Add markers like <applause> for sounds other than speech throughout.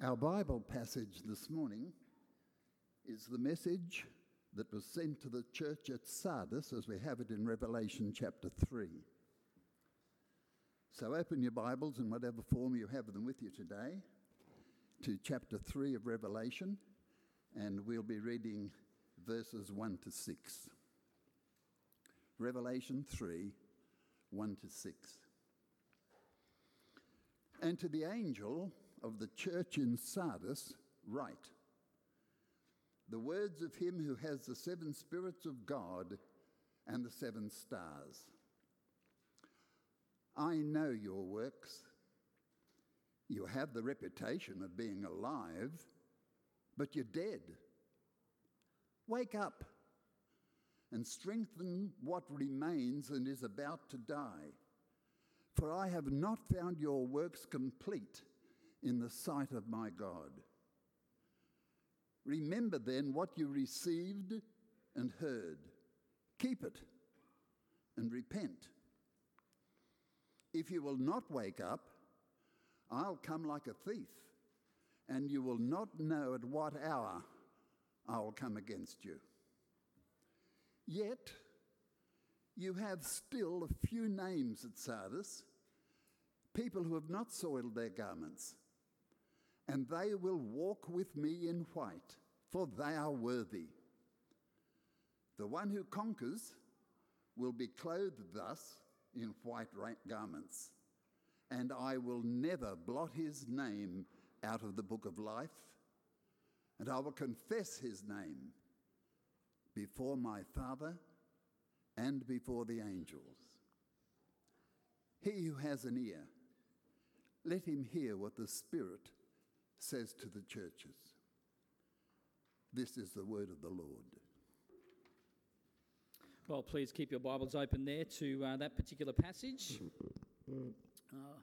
Our Bible passage this morning is the message that was sent to the church at Sardis as we have it in Revelation chapter 3. So open your Bibles in whatever form you have them with you today to chapter 3 of Revelation, and we'll be reading verses 1 to 6. Revelation 3 1 to 6. And to the angel of the church in Sardis, write the words of him who has the seven spirits of God and the seven stars. I know your works. You have the reputation of being alive, but you're dead. Wake up and strengthen what remains and is about to die. For I have not found your works complete in the sight of my God. Remember then what you received and heard. Keep it and repent. If you will not wake up, I'll come like a thief, and you will not know at what hour I will come against you. Yet, you have still a few names at Sardis, people who have not soiled their garments, and they will walk with me in white, for they are worthy. The one who conquers will be clothed thus in white garments, and I will never blot his name out of the book of life, and I will confess his name before my Father and before the angels. He who has an ear, let him hear what the Spirit says to the churches. This is the word of the Lord. Well, please keep your Bibles open there to uh, that particular passage. <laughs> Uh,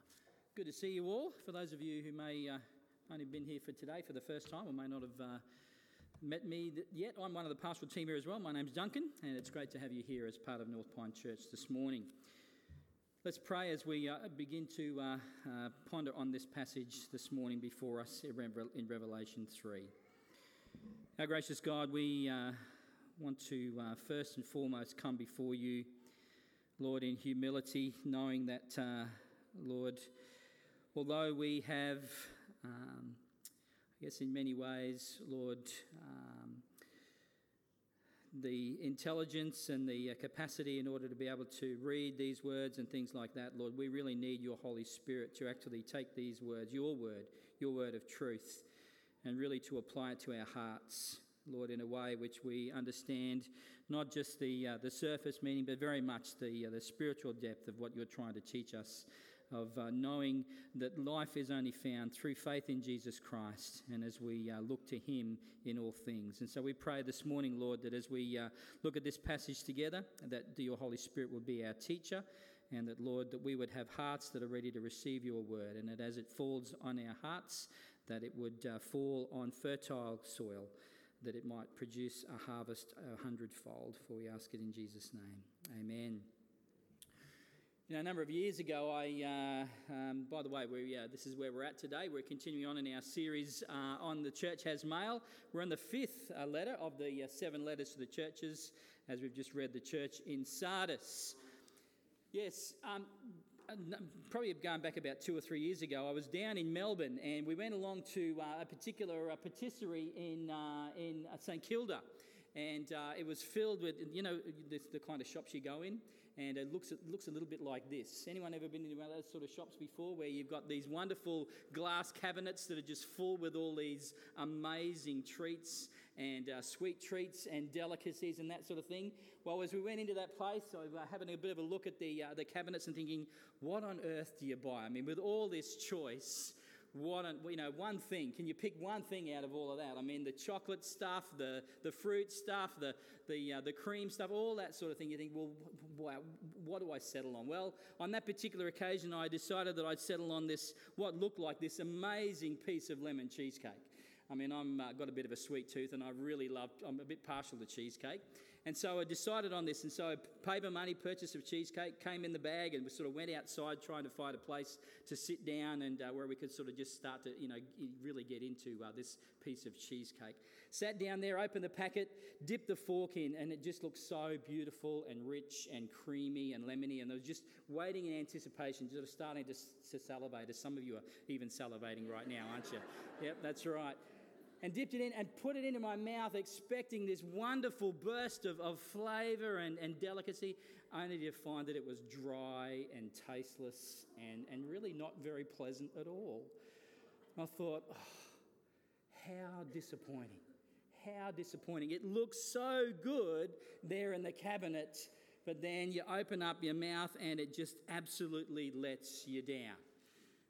good to see you all. For those of you who may uh, only been here for today for the first time or may not have uh, met me yet, I'm one of the pastoral team here as well. My name's Duncan, and it's great to have you here as part of North Pine Church this morning. Let's pray as we uh, begin to uh, uh, ponder on this passage this morning before us in Revelation 3. Our gracious God, we uh, want to uh, first and foremost come before you, Lord, in humility, knowing that, uh, Lord, although we have, um, I guess in many ways, Lord, the intelligence and the uh, capacity in order to be able to read these words and things like that, Lord. We really need your Holy Spirit to actually take these words, your word, your word of truth, and really to apply it to our hearts. Lord, in a way which we understand not just the, uh, the surface meaning, but very much the, uh, the spiritual depth of what you're trying to teach us of uh, knowing that life is only found through faith in Jesus Christ and as we uh, look to Him in all things. And so we pray this morning, Lord, that as we uh, look at this passage together, that your Holy Spirit will be our teacher and that, Lord, that we would have hearts that are ready to receive your word, and that as it falls on our hearts, that it would uh, fall on fertile soil, that it might produce a harvest a hundredfold. For we ask it in Jesus' name. Amen. You know, a number of years ago, I, uh, um, by the way, we, uh, this is where we're at today. We're continuing on in our series uh, on the church has mail. We're on the fifth uh, letter of the uh, seven letters to the churches, as we've just read the church in Sardis. Yes, um, uh, probably going back about two or three years ago, I was down in Melbourne and we went along to a particular patisserie in, in St Kilda and uh, it was filled with you know the, the, kind of shops you go in and it looks, it looks a little bit like this. Anyone ever been in one of those sort of shops before where you've got these wonderful glass cabinets that are just full with all these amazing treats and uh, sweet treats and delicacies and that sort of thing? Well as we went into that place i was uh, having a bit of a look at the, uh, the cabinets and thinking what on earth do you buy? I mean with all this choice what you know one thing can you pick one thing out of all of that? I mean the chocolate stuff the, the fruit stuff the, the, uh, the cream stuff all that sort of thing. You think well wow, what do i settle on well on that particular occasion i decided that i'd settle on this what looked like this amazing piece of lemon cheesecake I mean, I've uh, got a bit of a sweet tooth and I really love, I'm a bit partial to cheesecake. And so I decided on this. And so paid money, purchase of cheesecake, came in the bag, and we sort of went outside trying to find a place to sit down and uh, where we could sort of just start to, you know, really get into uh, this piece of cheesecake. Sat down there, opened the packet, dipped the fork in, and it just looked so beautiful and rich and creamy and lemony. And I was just waiting in anticipation, sort of starting to, to salivate, as some of you are even salivating right now, aren't you? yep, that's right and dipped it in and put it into my mouth, expecting this wonderful burst of, of flavour and, and delicacy, only to find that it was dry and tasteless and, and really not very pleasant at all. I thought, oh, how disappointing. How disappointing. It looks so good there in the cabinet, but then you open up your mouth and it just absolutely lets you down.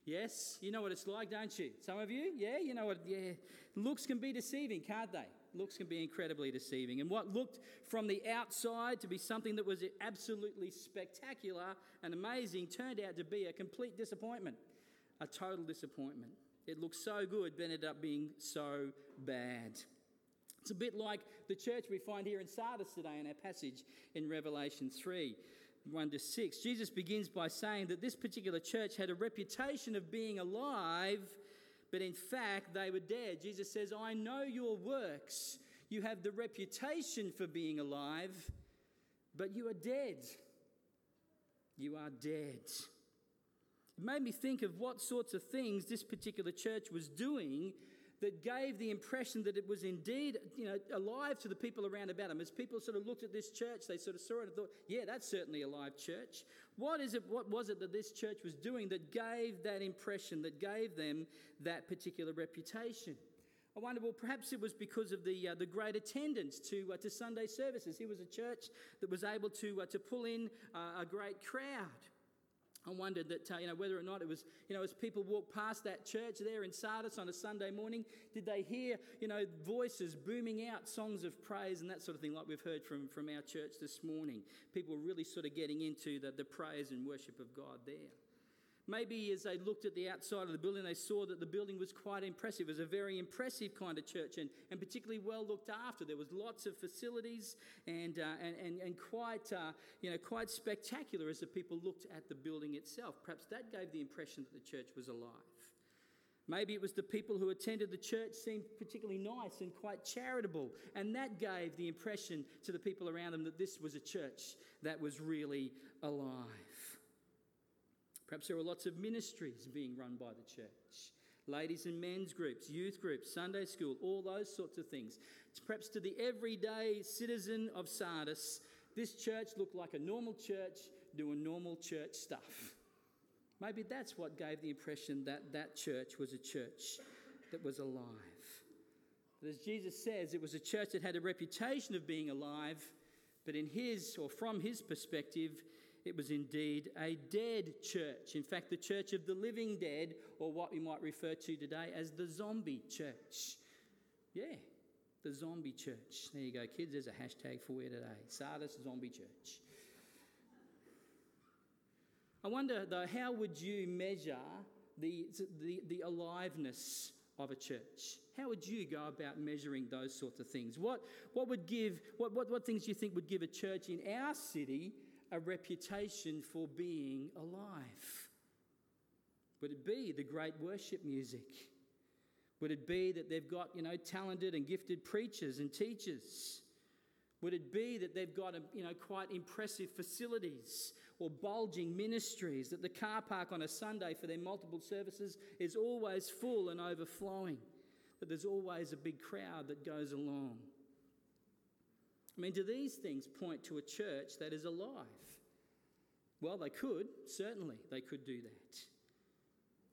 Yes, you know what it's like, don't you? Some of you, yeah, you know what, yeah. Looks can be deceiving, can't they? Looks can be incredibly deceiving. And what looked from the outside to be something that was absolutely spectacular and amazing turned out to be a complete disappointment, a total disappointment. It looked so good, but ended up being so bad. It's a bit like the church we find here in Sardis today in our passage in Revelation 3. 1 to 6, Jesus begins by saying that this particular church had a reputation of being alive, but in fact they were dead. Jesus says, I know your works. You have the reputation for being alive, but you are dead. You are dead. It made me think of what sorts of things this particular church was doing that gave the impression that it was indeed you know, alive to the people around about them. As people sort of looked at this church, they sort of saw it and thought, yeah, that's certainly a live church. What, is it, what was it that this church was doing that gave that impression, that gave them that particular reputation? I wonder, well, perhaps it was because of the, uh, the great attendance to, uh, to Sunday services. Here was a church that was able to, uh, to pull in uh, a great crowd. I wondered that, uh, you know, whether or not it was, you know, as people walked past that church there in Sardis on a Sunday morning, did they hear, you know, voices booming out songs of praise and that sort of thing, like we've heard from, from our church this morning? People were really sort of getting into the, the praise and worship of God there. Maybe as they looked at the outside of the building, they saw that the building was quite impressive. It was a very impressive kind of church and, and particularly well looked after. There was lots of facilities and, uh, and, and, and, quite, uh, you know, quite spectacular as the people looked at the building itself. Perhaps that gave the impression that the church was alive. Maybe it was the people who attended the church seemed particularly nice and quite charitable, and that gave the impression to the people around them that this was a church that was really alive. Perhaps there were lots of ministries being run by the church ladies and men's groups, youth groups, Sunday school, all those sorts of things. Perhaps to the everyday citizen of Sardis, this church looked like a normal church doing normal church stuff. Maybe that's what gave the impression that that church was a church that was alive. But as Jesus says, it was a church that had a reputation of being alive, but in his or from his perspective, it was indeed a dead church. In fact, the church of the living dead, or what we might refer to today as the zombie church. Yeah, the zombie church. There you go, kids. There's a hashtag for you today Sardis Zombie Church. I wonder, though, how would you measure the, the, the aliveness of a church? How would you go about measuring those sorts of things? What, what would give, what, what, what things do you think would give a church in our city a reputation for being alive? Would it be the great worship music? Would it be that they've got, you know, talented and gifted preachers and teachers? Would it be that they've got, um, you know, quite impressive facilities or bulging ministries, that the car park on a Sunday for their multiple services is always full and overflowing, that there's always a big crowd that goes along? I mean, do these things point to a church that is alive? Well, they could, certainly, they could do that.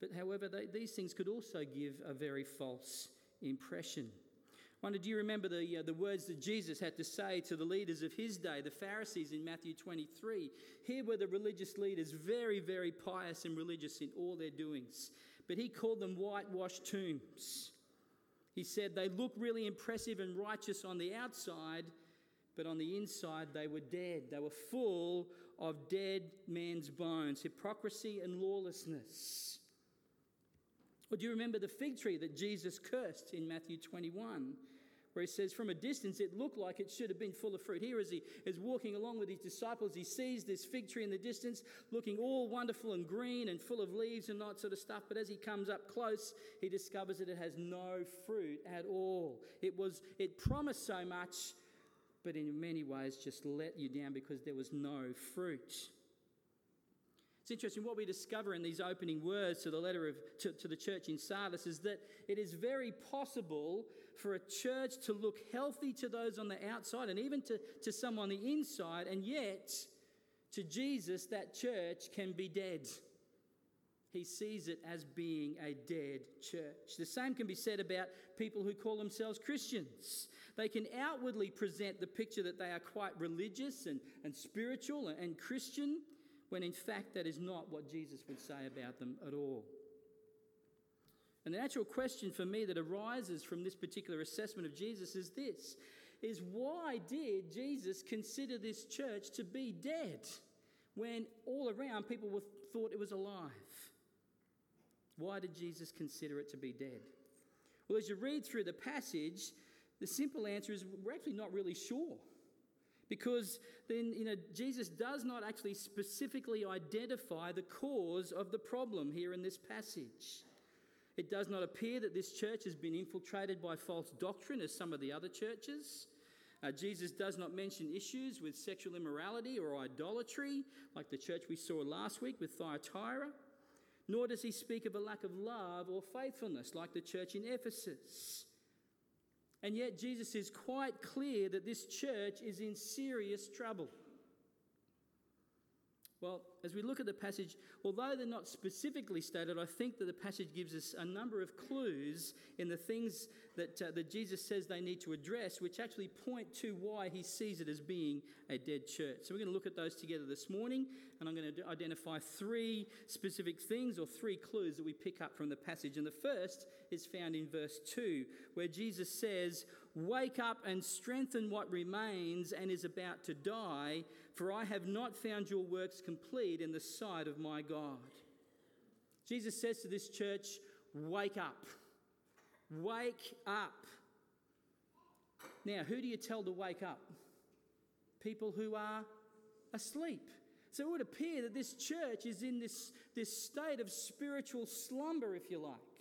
But however, they, these things could also give a very false impression. I wonder, do you remember the, uh, the words that Jesus had to say to the leaders of his day, the Pharisees in Matthew 23? Here were the religious leaders, very, very pious and religious in all their doings. But he called them whitewashed tombs. He said they look really impressive and righteous on the outside, but on the inside they were dead. They were full of dead man's bones, hypocrisy and lawlessness. Or do you remember the fig tree that Jesus cursed in Matthew 21 where he says, From a distance, it looked like it should have been full of fruit. Here, as he is walking along with his disciples, he sees this fig tree in the distance looking all wonderful and green and full of leaves and that sort of stuff. But as he comes up close, he discovers that it has no fruit at all. It, was, it promised so much, but in many ways just let you down because there was no fruit. It's interesting what we discover in these opening words to the letter of, to, to the church in Sardis is that it is very possible for a church to look healthy to those on the outside and even to, to some on the inside, and yet to Jesus, that church can be dead. He sees it as being a dead church. The same can be said about people who call themselves Christians. They can outwardly present the picture that they are quite religious and, and spiritual and, and Christian, when in fact that is not what Jesus would say about them at all. And the natural question for me that arises from this particular assessment of Jesus is this is why did Jesus consider this church to be dead when all around people were, thought it was alive? Why did Jesus consider it to be dead? Well, as you read through the passage, the simple answer is we're actually not really sure. Because then, you know, Jesus does not actually specifically identify the cause of the problem here in this passage. It does not appear that this church has been infiltrated by false doctrine as some of the other churches. Uh, Jesus does not mention issues with sexual immorality or idolatry, like the church we saw last week with Thyatira. Nor does he speak of a lack of love or faithfulness, like the church in Ephesus. And yet, Jesus is quite clear that this church is in serious trouble. Well, as we look at the passage, although they're not specifically stated, I think that the passage gives us a number of clues in the things that, uh, that Jesus says they need to address, which actually point to why he sees it as being a dead church. So we're going to look at those together this morning, and I'm going to identify three specific things or three clues that we pick up from the passage. And the first is found in verse 2, where Jesus says, Wake up and strengthen what remains and is about to die, for I have not found your works complete in the sight of my God. Jesus says to this church, Wake up. Wake up. Now, who do you tell to wake up? People who are asleep. So it would appear that this church is in this, this state of spiritual slumber, if you like.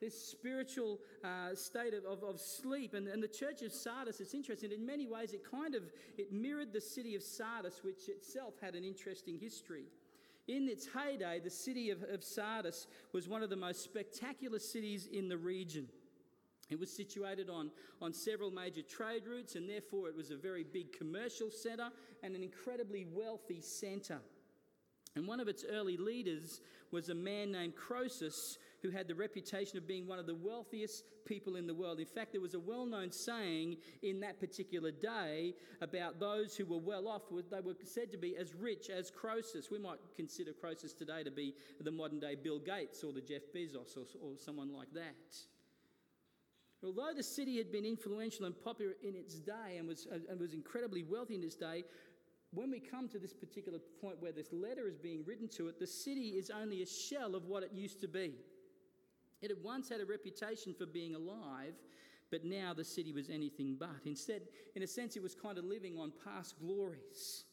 This spiritual uh, state of, of, of, sleep. And, and the church of Sardis, it's interesting. In many ways, it kind of it mirrored the city of Sardis, which itself had an interesting history. In its heyday, the city of, of Sardis was one of the most spectacular cities in the region. It was situated on, on several major trade routes, and therefore it was a very big commercial centre and an incredibly wealthy centre. And one of its early leaders was a man named Croesus, who had the reputation of being one of the wealthiest people in the world. In fact, there was a well known saying in that particular day about those who were well off, they were said to be as rich as Croesus. We might consider Croesus today to be the modern day Bill Gates or the Jeff Bezos or, or someone like that. Although the city had been influential and popular in its day and was, and was incredibly wealthy in its day, when we come to this particular point where this letter is being written to it, the city is only a shell of what it used to be. It had once had a reputation for being alive, but now the city was anything but. Instead, in a sense, it was kind of living on past glories.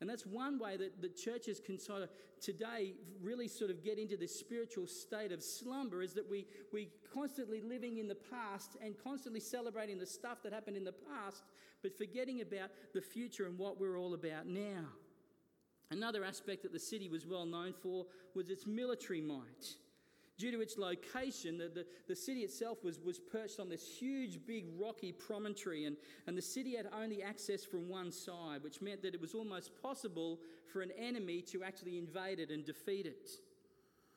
And that's one way that the churches can sort of today really sort of get into this spiritual state of slumber is that we, we constantly living in the past and constantly celebrating the stuff that happened in the past, but forgetting about the future and what we're all about now. Another aspect that the city was well known for was its military might. Due to its location, the, the, the, city itself was, was perched on this huge, big, rocky promontory, and, and the city had only access from one side, which meant that it was almost possible for an enemy to actually invade it and defeat it.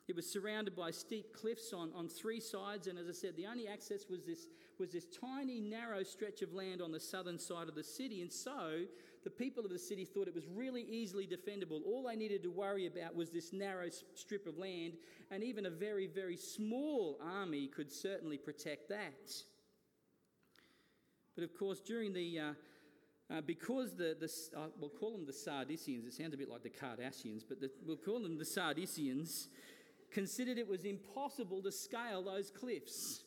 It was surrounded by steep cliffs on, on three sides, and as I said, the only access was this, was this tiny, narrow stretch of land on the southern side of the city. And so the people of the city thought it was really easily defendable. All they needed to worry about was this narrow strip of land, and even a very, very small army could certainly protect that. But of course, during the uh, uh, because the, the uh, we'll call them the Sardisians, it sounds a bit like the Kardashians, but the, we'll call them the Sardisians, considered it was impossible to scale those cliffs.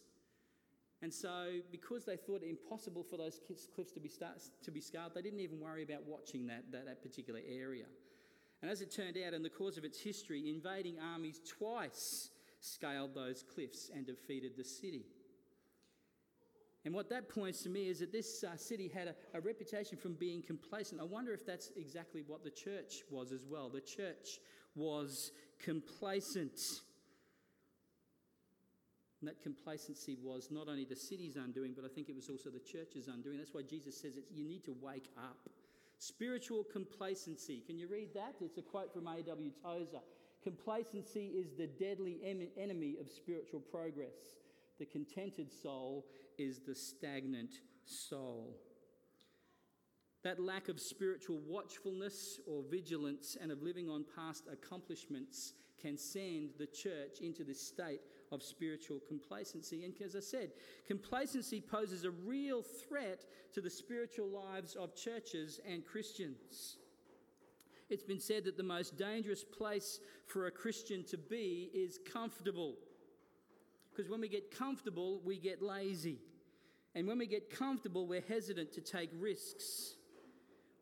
And so, because they thought it impossible for those cliffs to be, start, to be scaled, they didn't even worry about watching that, that, that particular area. And as it turned out, in the course of its history, invading armies twice scaled those cliffs and defeated the city. And what that points to me is that this uh, city had a, a, reputation from being complacent. I wonder if that's exactly what the church was as well. The church was complacent. And that complacency was not only the city's undoing, but I think it was also the church's undoing. That's why Jesus says it's, you need to wake up. Spiritual complacency. Can you read that? It's a quote from A.W. Tozer. Complacency is the deadly em- enemy of spiritual progress. The contented soul is the stagnant soul. That lack of spiritual watchfulness or vigilance and of living on past accomplishments can send the church into this state of spiritual complacency. And as I said, complacency poses a real threat to the spiritual lives of churches and Christians. It's been said that the most dangerous place for a Christian to be is comfortable. Because when we get comfortable, we get lazy. And when we get comfortable, we're hesitant to take risks.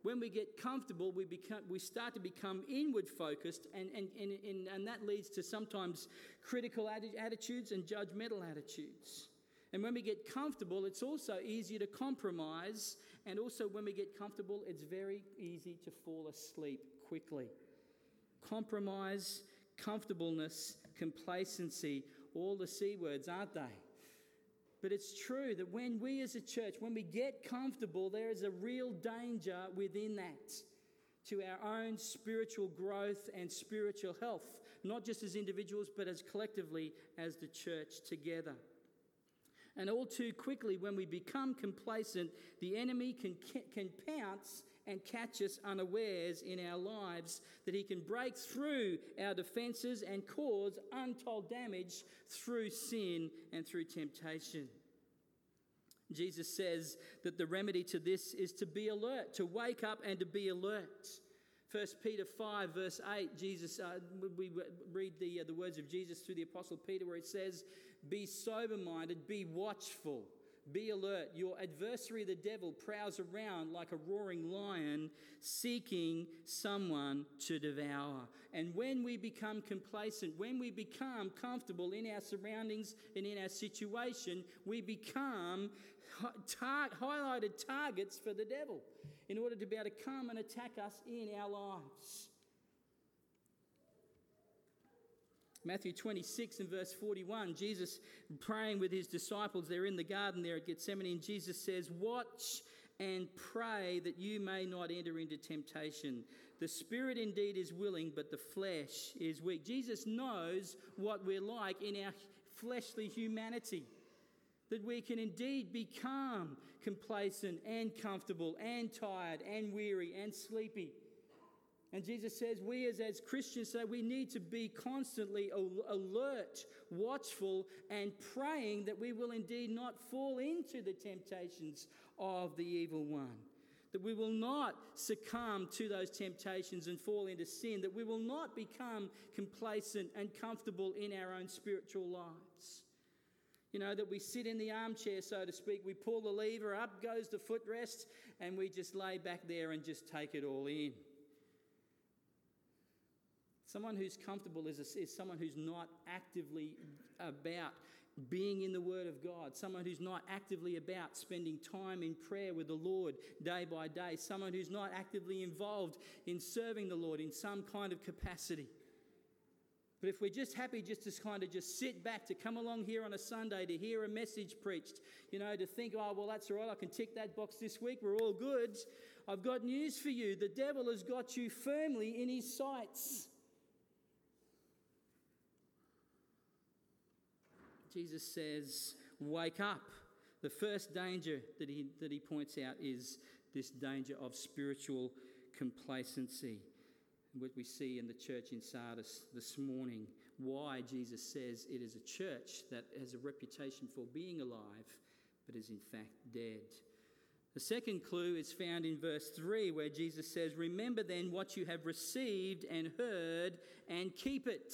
When we get comfortable, we, become, we start to become inward focused, and, and, and, and, and that leads to sometimes critical attitudes and judgmental attitudes. And when we get comfortable, it's also easier to compromise. And also, when we get comfortable, it's very easy to fall asleep quickly. Compromise, comfortableness, complacency all the C words, aren't they? But it's true that when we as a church, when we get comfortable, there is a real danger within that to our own spiritual growth and spiritual health, not just as individuals, but as collectively as the church together. And all too quickly, when we become complacent, the enemy can, can pounce and catch us unawares in our lives, that He can break through our defenses and cause untold damage through sin and through temptation. Jesus says that the remedy to this is to be alert, to wake up and to be alert. 1 Peter 5, verse 8, Jesus, uh, we read the, uh, the words of Jesus through the Apostle Peter, where it says, Be sober minded, be watchful. Be alert. Your adversary, the devil, prowls around like a roaring lion seeking someone to devour. And when we become complacent, when we become comfortable in our surroundings and in our situation, we become tar- highlighted targets for the devil in order to be able to come and attack us in our lives. Matthew 26 and verse 41, Jesus praying with his disciples, they're in the garden there at Gethsemane, and Jesus says, Watch and pray that you may not enter into temptation. The spirit indeed is willing, but the flesh is weak. Jesus knows what we're like in our fleshly humanity. That we can indeed become complacent and comfortable and tired and weary and sleepy. And Jesus says, we as, as Christians say we need to be constantly alert, watchful, and praying that we will indeed not fall into the temptations of the evil one. That we will not succumb to those temptations and fall into sin. That we will not become complacent and comfortable in our own spiritual lives. You know, that we sit in the armchair, so to speak, we pull the lever, up goes the footrest, and we just lay back there and just take it all in. Someone who's comfortable is, a, is someone who's not actively about being in the Word of God, someone who's not actively about spending time in prayer with the Lord day by day, someone who's not actively involved in serving the Lord in some kind of capacity. But if we're just happy just to kind of just sit back, to come along here on a Sunday, to hear a message preached, you know, to think, oh, well, that's all right, I can tick that box this week, we're all good. I've got news for you. The devil has got you firmly in his sights. Jesus says, Wake up. The first danger that he, that he points out is this danger of spiritual complacency. What we see in the church in Sardis this morning, why Jesus says it is a church that has a reputation for being alive, but is in fact dead. The second clue is found in verse 3, where Jesus says, Remember then what you have received and heard, and keep it.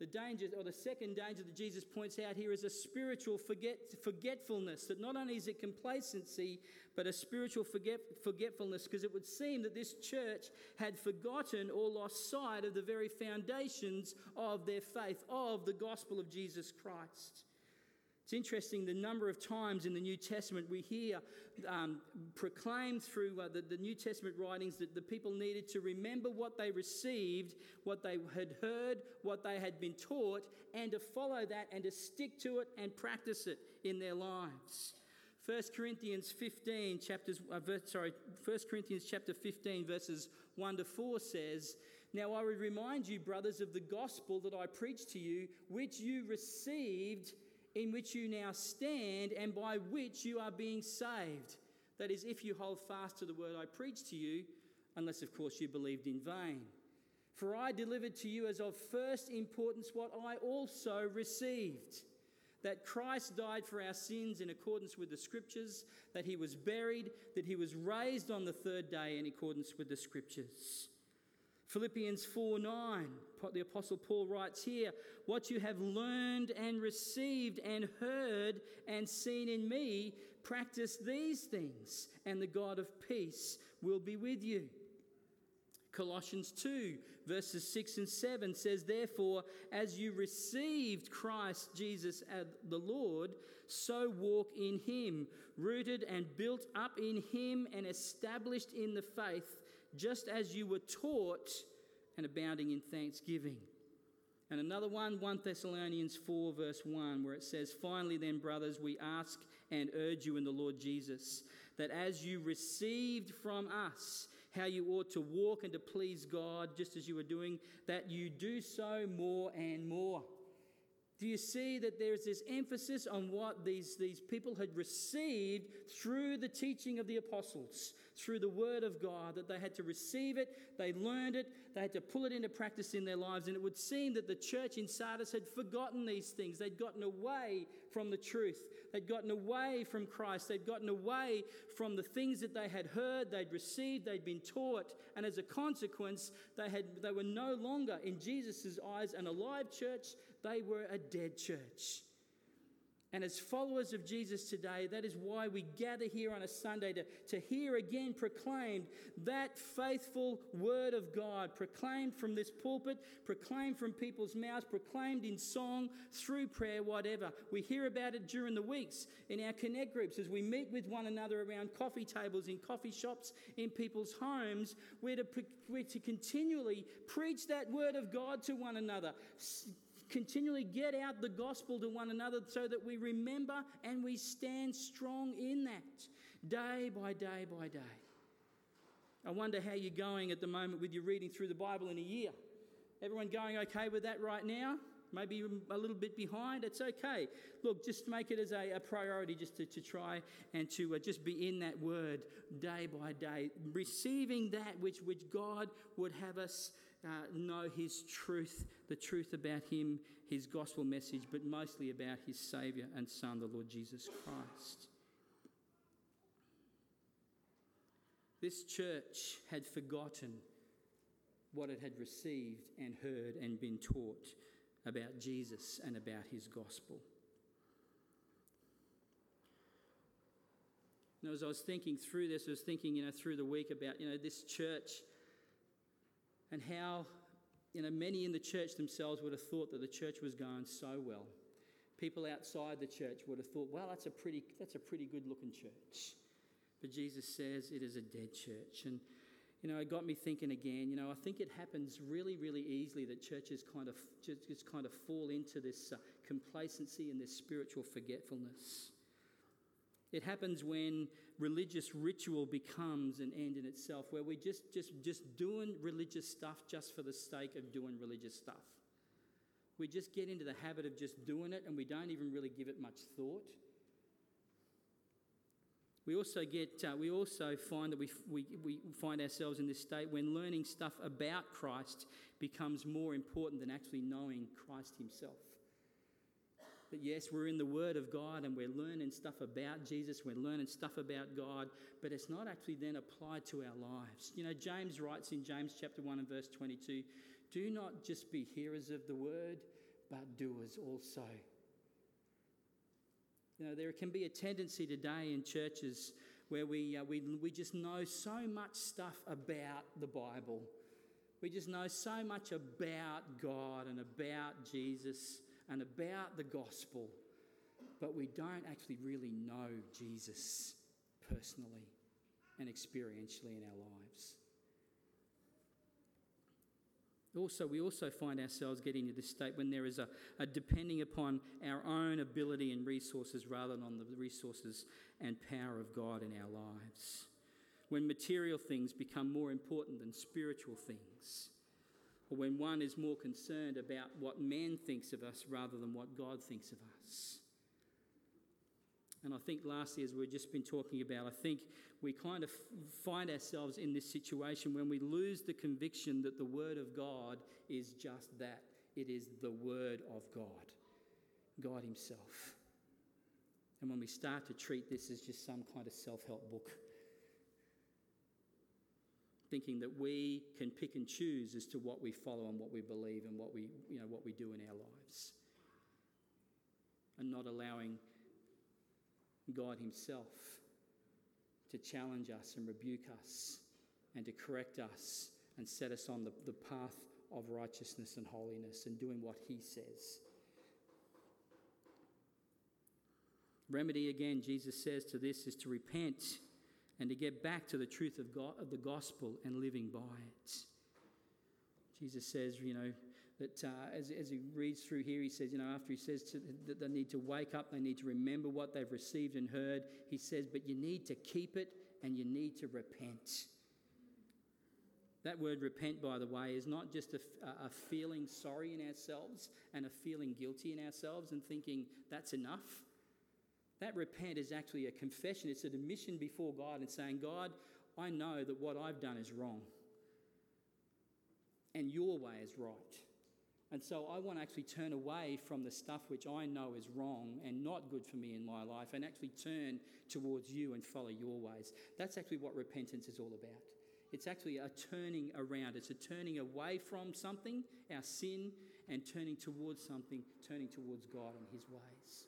The danger, or the second danger that Jesus points out here, is a spiritual forget, forgetfulness. That not only is it complacency, but a spiritual forget, forgetfulness, because it would seem that this church had forgotten or lost sight of the very foundations of their faith, of the gospel of Jesus Christ. It's interesting the number of times in the New Testament we hear um, proclaimed through uh, the, the New Testament writings that the people needed to remember what they received, what they had heard, what they had been taught, and to follow that and to stick to it and practice it in their lives. 1 Corinthians 15 chapters uh, sorry 1 Corinthians chapter 15 verses 1 to 4 says now I would remind you brothers of the gospel that I preached to you which you received in which you now stand and by which you are being saved. That is, if you hold fast to the word I preached to you, unless, of course, you believed in vain. For I delivered to you as of first importance what I also received that Christ died for our sins in accordance with the scriptures, that he was buried, that he was raised on the third day in accordance with the scriptures Philippians 4 9, the Apostle Paul writes here, What you have learned and received and heard and seen in me, practice these things, and the God of peace will be with you. Colossians 2, verses 6 and 7 says, Therefore, as you received Christ Jesus the Lord, so walk in him, rooted and built up in him and established in the faith just as you were taught, and abounding in thanksgiving. And another one, 1 Thessalonians 4, verse 1, where it says, Finally, then, brothers, we ask and urge you in the Lord Jesus, that as you received from us how you ought to walk and to please God, just as you are doing, that you do so more and more. Do you see that there's this emphasis on what these, these people had received through the teaching of the apostles, through the word of God, that they had to receive it, they learned it, they had to pull it into practice in their lives. And it would seem that the church in Sardis had forgotten these things. They'd gotten away from the truth, they'd gotten away from Christ, they'd gotten away from the things that they had heard, they'd received, they'd been taught. And as a consequence, they, had, they were no longer, in Jesus' eyes, an alive church, they were a dead church. And as followers of Jesus today, that is why we gather here on a Sunday to, to hear again proclaimed that faithful word of God, proclaimed from this pulpit, proclaimed from people's mouths, proclaimed in song, through prayer, whatever. We hear about it during the weeks in our connect groups as we meet with one another around coffee tables, in coffee shops, in people's homes. We're to, we're to continually preach that word of God to one another continually get out the gospel to one another so that we remember and we stand strong in that day by day by day. I wonder how you're going at the moment with your reading through the Bible in a year. Everyone going okay with that right now? Maybe a little bit behind, it's okay. Look, just make it as a, a priority just to, to try and to uh, just be in that word day by day, receiving that which, which God would have us uh, know His truth, the truth about Him, His gospel message, but mostly about His Saviour and Son, the Lord Jesus Christ. This church had forgotten what it had received and heard and been taught about Jesus and about his gospel. You as I was thinking through this, I was thinking, you know, through the week about, you know, this church and how you know, many in the church themselves would have thought that the church was going so well. People outside the church would have thought, well, that's a pretty, that's a pretty good looking church. But Jesus says it is a dead church. And, you know, it got me thinking again. You know, I think it happens really, really easily that churches kind of just, just kind of fall into this uh, complacency and this spiritual forgetfulness. It happens when religious ritual becomes an end in itself, where we're just, just, just doing religious stuff just for the sake of doing religious stuff. We just get into the habit of just doing it and we don't even really give it much thought. We also get, uh, we also find that we, we, we find ourselves in this state when learning stuff about Christ becomes more important than actually knowing Christ Himself. But yes, we're in the Word of God and we're learning stuff about Jesus, we're learning stuff about God, but it's not actually then applied to our lives. You know, James writes in James chapter 1 and verse 22 do not just be hearers of the Word, but doers also. You know, there can be a tendency today in churches where we, uh, we, we just know so much stuff about the Bible. We just know so much about God and about Jesus and about the gospel, but we don't actually really know Jesus personally and experientially in our lives. Also, we also find ourselves getting to this state when there is a, a, depending upon our own ability and resources rather than on the resources and power of God in our lives. When material things become more important than spiritual things. Or when one is more concerned about what man thinks of us rather than what God thinks of us. And I think lastly, as we've just been talking about, I think we kind of find ourselves in this situation when we lose the conviction that the Word of God is just that it is the Word of God, God Himself. And when we start to treat this as just some kind of self help book, thinking that we can pick and choose as to what we follow and what we believe and what we, you know, what we do in our lives, and not allowing God Himself to challenge us and rebuke us and to correct us and set us on the, the path of righteousness and holiness and doing what He says. Remedy, again, Jesus says to this, is to repent and to get back to the truth of, God, of the gospel and living by it. Jesus says, you know, that uh, as, as he reads through here, he says, you know, after he says to, that they need to wake up, they need to remember what they've received and heard, he says, but you need to keep it and you need to repent. That word repent, by the way, is not just a, a feeling sorry in ourselves and a feeling guilty in ourselves and thinking that's enough. That repent is actually a confession, it's an admission before God and saying, God, I know that what I've done is wrong and your way is right. And so I want to actually turn away from the stuff which I know is wrong and not good for me in my life and actually turn towards you and follow your ways. That's actually what repentance is all about. It's actually a turning around, it's a turning away from something, our sin, and turning towards something, turning towards God and His ways.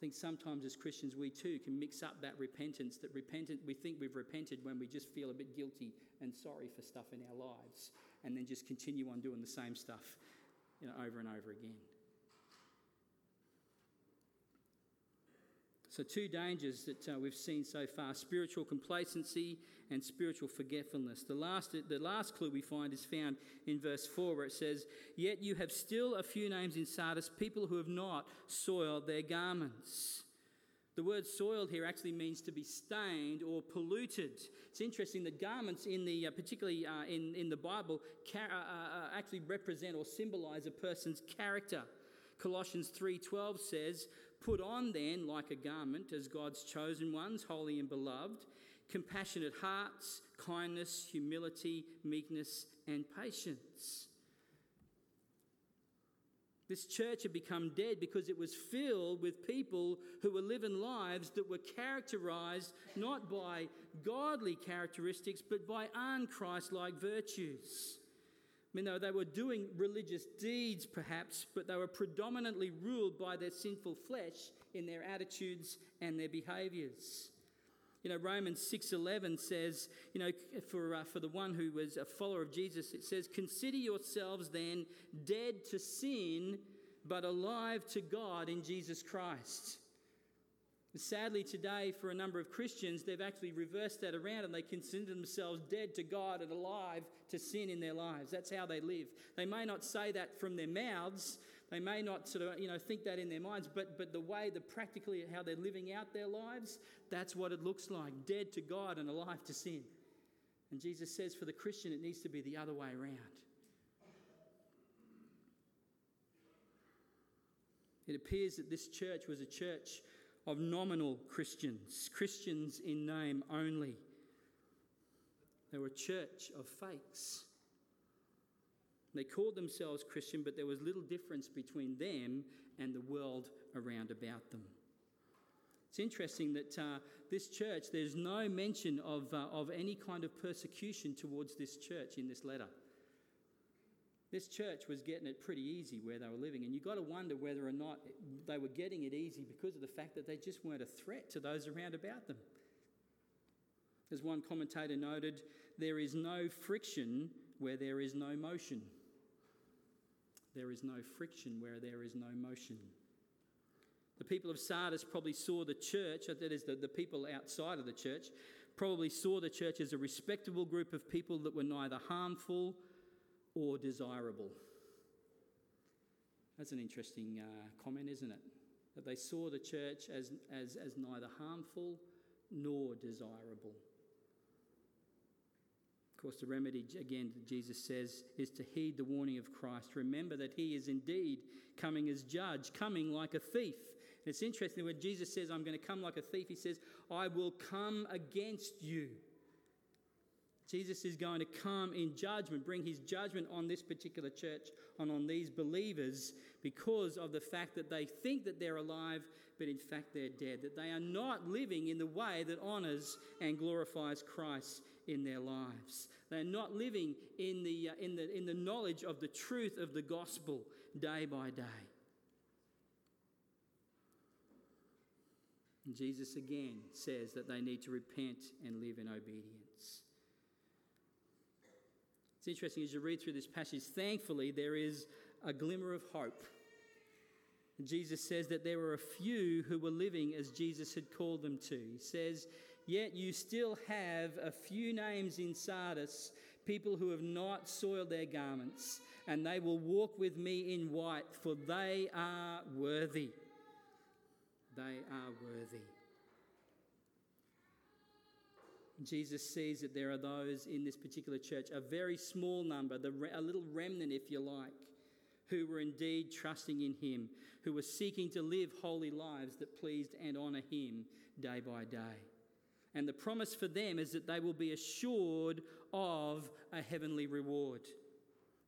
I think sometimes as Christians, we too can mix up that repentance. That repentant, we think we've repented when we just feel a bit guilty and sorry for stuff in our lives, and then just continue on doing the same stuff you know, over and over again. So, two dangers that uh, we've seen so far spiritual complacency and spiritual forgetfulness. The last, the last clue we find is found in verse 4, where it says, Yet you have still a few names in Sardis, people who have not soiled their garments. The word soiled here actually means to be stained or polluted. It's interesting that garments, in the, uh, particularly uh, in, in the Bible, uh, uh, uh, actually represent or symbolize a person's character. Colossians 3:12 says, "Put on then like a garment as God's chosen ones, holy and beloved, compassionate hearts, kindness, humility, meekness, and patience." This church had become dead because it was filled with people who were living lives that were characterized not by godly characteristics, but by unchrist like virtues. I mean, they were doing religious deeds, perhaps, but they were predominantly ruled by their sinful flesh in their attitudes and their behaviors. You know, Romans 6:11 says, you know, for, uh, for the one who was a follower of Jesus, it says, "Consider yourselves then dead to sin, but alive to God in Jesus Christ." Sadly, today, for a number of Christians, they've actually reversed that around and they consider themselves dead to God and alive to sin in their lives. That's how they live. They may not say that from their mouths, they may not sort of, you know, think that in their minds, but, but the way, the practically how they're living out their lives, that's what it looks like dead to God and alive to sin. And Jesus says for the Christian, it needs to be the other way around. It appears that this church was a church of nominal Christians, Christians in name only. They were a church of fakes. They called themselves Christian, but there was little difference between them and the world around about them. It's interesting that uh, this church, there's no mention of, uh, of any kind of persecution towards this church in this letter. This church was getting it pretty easy where they were living, and you've got to wonder whether or not they were getting it easy because of the fact that they just weren't a threat to those around about them. As one commentator noted, there is no friction where there is no motion. There is no friction where there is no motion. The people of Sardis probably saw the church, uh, that is, the, the people outside of the church, probably saw the church as a respectable group of people that were neither harmful or desirable. That's an interesting uh, comment, isn't it? That they saw the church as, as, as neither harmful nor desirable. Of course, the remedy, again, Jesus says, is to heed the warning of Christ. Remember that he is indeed coming as judge, coming like a thief. And it's interesting when Jesus says, I'm going to come like a thief, he says, I will come against you. Jesus is going to come in judgment, bring his judgment on this particular church and on these believers because of the fact that they think that they're alive, but in fact they're dead. That they are not living in the way that honours and glorifies Christ in their lives. They're not living in the, uh, in, the, in the knowledge of the truth of the gospel day by day. And Jesus again says that they need to repent and live in obedience. It's interesting as you read through this passage, thankfully, there is a glimmer of hope. Jesus says that there were a few who were living as Jesus had called them to. He says, Yet you still have a few names in Sardis, people who have not soiled their garments, and they will walk with me in white, for they are worthy. They are worthy. Jesus sees that there are those in this particular church, a very small number, a little remnant, if you like, who were indeed trusting in Him, who were seeking to live holy lives that pleased and honour Him day by day. And the promise for them is that they will be assured of a heavenly reward.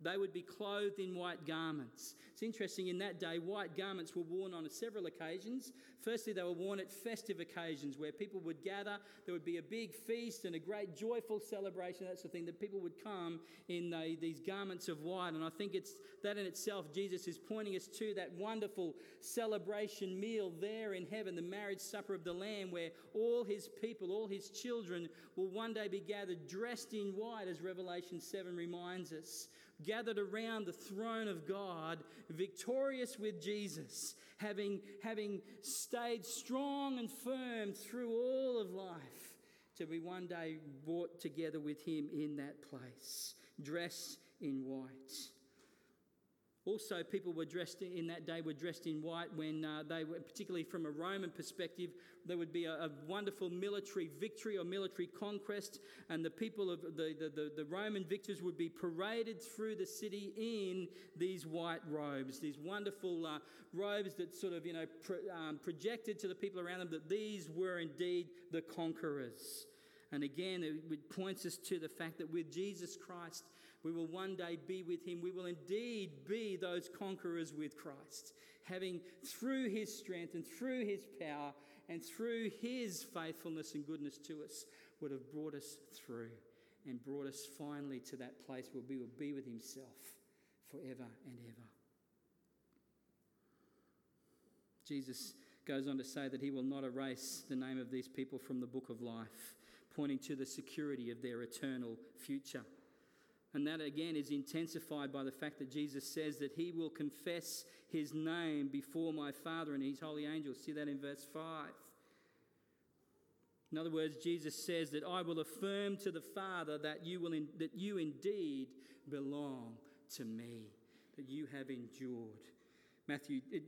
They would be clothed in white garments. It's interesting, in that day, white garments were worn on several occasions. Firstly, they were worn at festive occasions where people would gather. There would be a big feast and a great joyful celebration, that sort of thing, that people would come in the, these garments of white. And I think it's that in itself, Jesus is pointing us to that wonderful celebration meal there in heaven, the marriage supper of the Lamb, where all his people, all his children will one day be gathered dressed in white, as Revelation 7 reminds us gathered around the throne of God, victorious with Jesus, having, having stayed strong and firm through all of life, to be one day brought together with Him in that place, dressed in white. Also, people were dressed in that day were dressed in white when uh, they were, particularly from a Roman perspective, there would be a, a, wonderful military victory or military conquest, and the people of the, the, the, the Roman victors would be paraded through the city in these white robes, these wonderful uh, robes that sort of you know pro, um, projected to the people around them that these were indeed the conquerors. And again, it points us to the fact that with Jesus Christ, we will one day be with him. We will indeed be those conquerors with Christ, having through his strength and through his power and through his faithfulness and goodness to us, would have brought us through and brought us finally to that place where we will be with himself forever and ever. Jesus goes on to say that he will not erase the name of these people from the book of life, pointing to the security of their eternal future. And that again is intensified by the fact that Jesus says that he will confess his name before my Father and his holy angels. See that in verse 5. In other words, Jesus says that I will affirm to the Father that you, will in, that you indeed belong to me, that you have endured. Matthew it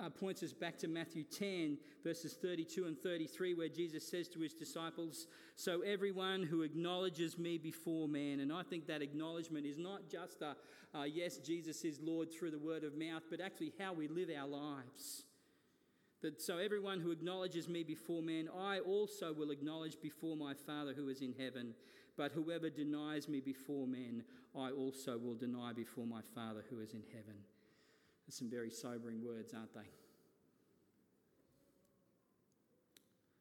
uh, points us back to Matthew 10, verses 32 and 33, where Jesus says to his disciples, So everyone who acknowledges me before man, and I think that acknowledgement is not just a, uh, yes, Jesus is Lord through the word of mouth, but actually how we live our lives. That so everyone who acknowledges me before man, I also will acknowledge before my Father who is in heaven. But whoever denies me before men, I also will deny before my Father who is in heaven some very sobering words, aren't they?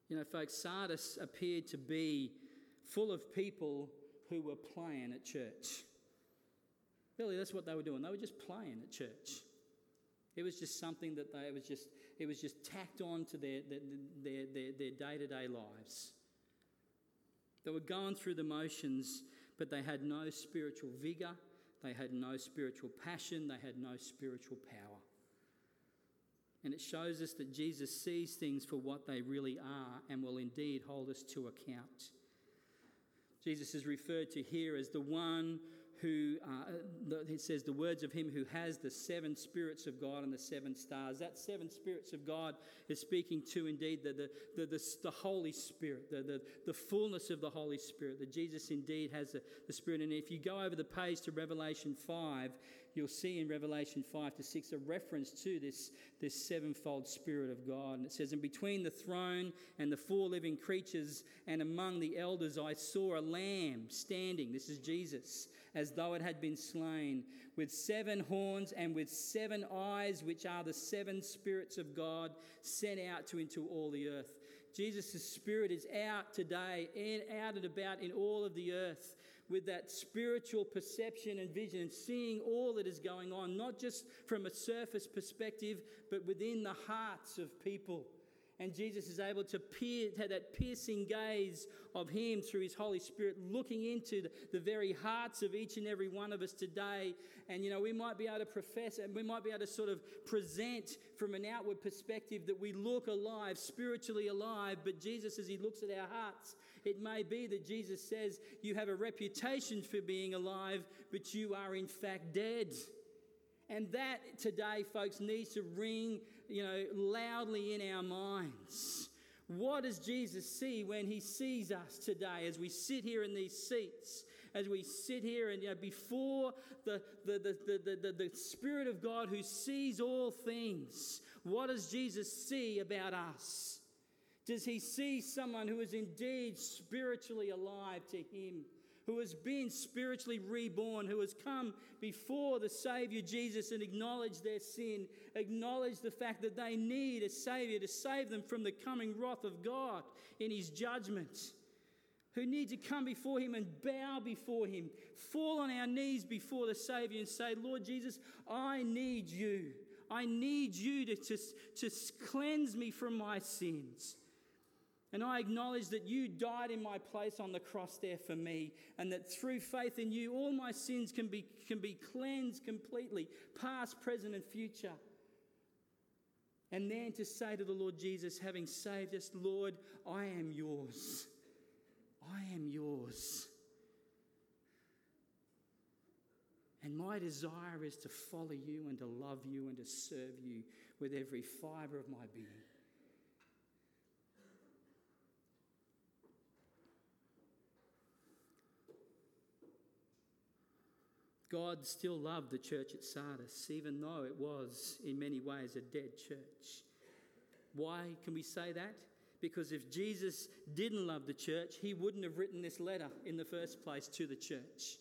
You know, folks, Sardis appeared to be full of people who were playing at church. Really, that's what they were doing. They were just playing at church. It was just something that they it was just it was just tacked on to their their their, their, their day-to-day lives. They were going through the motions, but they had no spiritual vigor, they had no spiritual passion, they had no spiritual power. And it shows us that Jesus sees things for what they really are and will indeed hold us to account. Jesus is referred to here as the one who, uh, it says, the words of him who has the seven spirits of God and the seven stars. That seven spirits of God is speaking to indeed the, the, the, the, the Holy Spirit, the, the, the fullness of the Holy Spirit, that Jesus indeed has the, the Spirit. And if you go over the page to Revelation 5, you'll see in Revelation 5 to 6 a reference to this, this sevenfold Spirit of God. And it says, And between the throne and the four living creatures and among the elders, I saw a lamb standing. This is Jesus, as though it had been slain, with seven horns and with seven eyes, which are the seven spirits of God sent out to into all the earth. Jesus' spirit is out today and out and about in all of the earth with that spiritual perception and vision and seeing all that is going on, not just from a surface perspective, but within the hearts of people. And Jesus is able to peer, have that piercing gaze of Him through His Holy Spirit, looking into the, the very hearts of each and every one of us today. And, you know, we might be able to profess and we might be able to sort of present from an outward perspective that we look alive, spiritually alive. But Jesus, as He looks at our hearts, it may be that Jesus says you have a reputation for being alive, but you are in fact dead. And that today, folks, needs to ring, you know, loudly in our minds. What does Jesus see when he sees us today as we sit here in these seats? As we sit here and you know, before the, the, the, the, the, the Spirit of God who sees all things, what does Jesus see about us? Does he see someone who is indeed spiritually alive to him, who has been spiritually reborn, who has come before the Savior Jesus and acknowledged their sin, acknowledged the fact that they need a Savior to save them from the coming wrath of God in his judgment? Who need to come before him and bow before him, fall on our knees before the Savior and say, Lord Jesus, I need you. I need you to, to, to cleanse me from my sins. And I acknowledge that you died in my place on the cross there for me, and that through faith in you, all my sins can be, can be cleansed completely, past, present, and future. And then to say to the Lord Jesus, having saved us, Lord, I am yours. I am yours. And my desire is to follow you and to love you and to serve you with every fibre of my being. God still loved the church at Sardis, even though it was in many ways a dead church. Why can we say that? Because if Jesus didn't love the church, he wouldn't have written this letter in the first place to the church.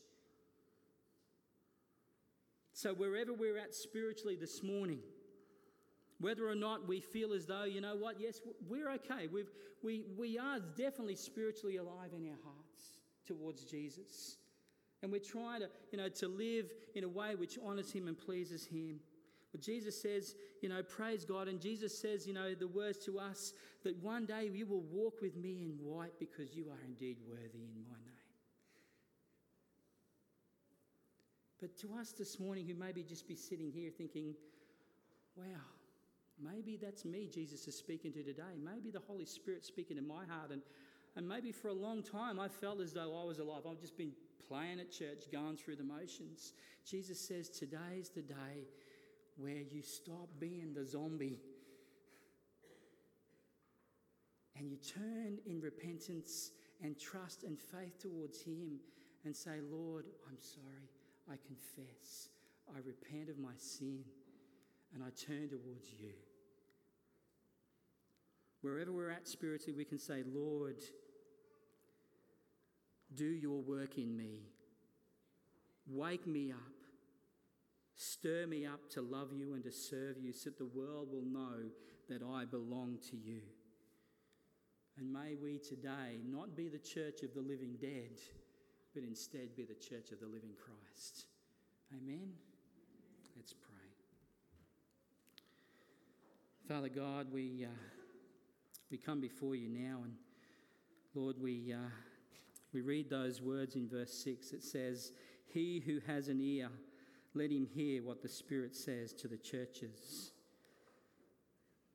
So, wherever we're at spiritually this morning, whether or not we feel as though, you know what, yes, we're okay. We've, we, we are definitely spiritually alive in our hearts towards Jesus. And we're trying to, you know, to live in a way which honors him and pleases him. But Jesus says, you know, praise God. And Jesus says, you know, the words to us that one day you will walk with me in white because you are indeed worthy in my name. But to us this morning, who maybe just be sitting here thinking, wow, maybe that's me Jesus is speaking to today. Maybe the Holy Spirit speaking in my heart. And, and maybe for a long time I felt as though I was alive. I've just been playing at church, going through the motions. Jesus says, Today's the day where you stop being the zombie and you turn in repentance and trust and faith towards Him and say, Lord, I'm sorry. I confess. I repent of my sin and I turn towards you. Wherever we're at spiritually, we can say, Lord, do your work in me. Wake me up. Stir me up to love you and to serve you so that the world will know that I belong to you. And may we today not be the church of the living dead, but instead be the church of the living Christ. Amen. Let's pray. Father God, we, uh, we come before you now, and Lord, we, uh, we read those words in verse 6. It says, He who has an ear, let him hear what the Spirit says to the churches.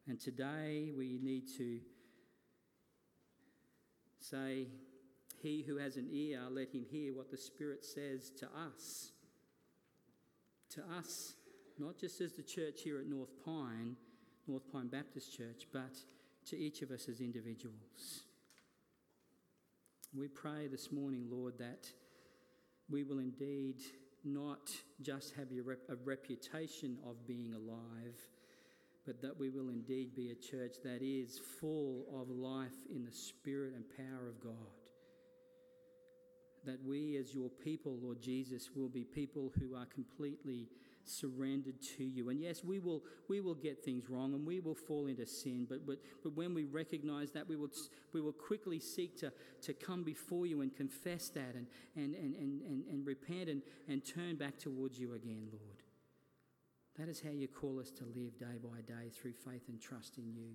And today we need to say, He who has an ear, let him hear what the Spirit says to us. To us, not just as the church here at North Pine, North Pine Baptist Church, but to each of us as individuals. We pray this morning, Lord, that we will indeed not just have a reputation of being alive, but that we will indeed be a church that is full of life in the Spirit and power of God. That we, as your people, Lord Jesus, will be people who are completely surrendered to you. And yes, we will, we will get things wrong and we will fall into sin, but, but, but when we recognize that, we will, we will quickly seek to, to come before you and confess that and, and, and, and, and, and repent and, and turn back towards you again, Lord. That is how you call us to live day by day through faith and trust in you.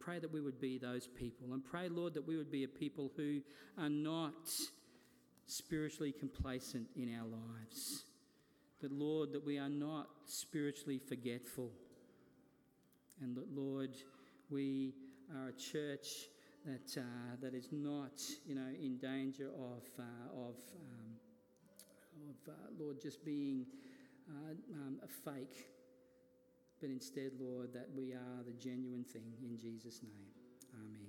Pray that we would be those people. And pray, Lord, that we would be a people who are not spiritually complacent in our lives. That, Lord, that we are not spiritually forgetful. And that, Lord, we are a church that, uh, that is not, you know, in danger of, uh, of, um, of uh, Lord, just being uh, um, a fake, but instead, Lord, that we are the genuine thing in Jesus' name. Amen.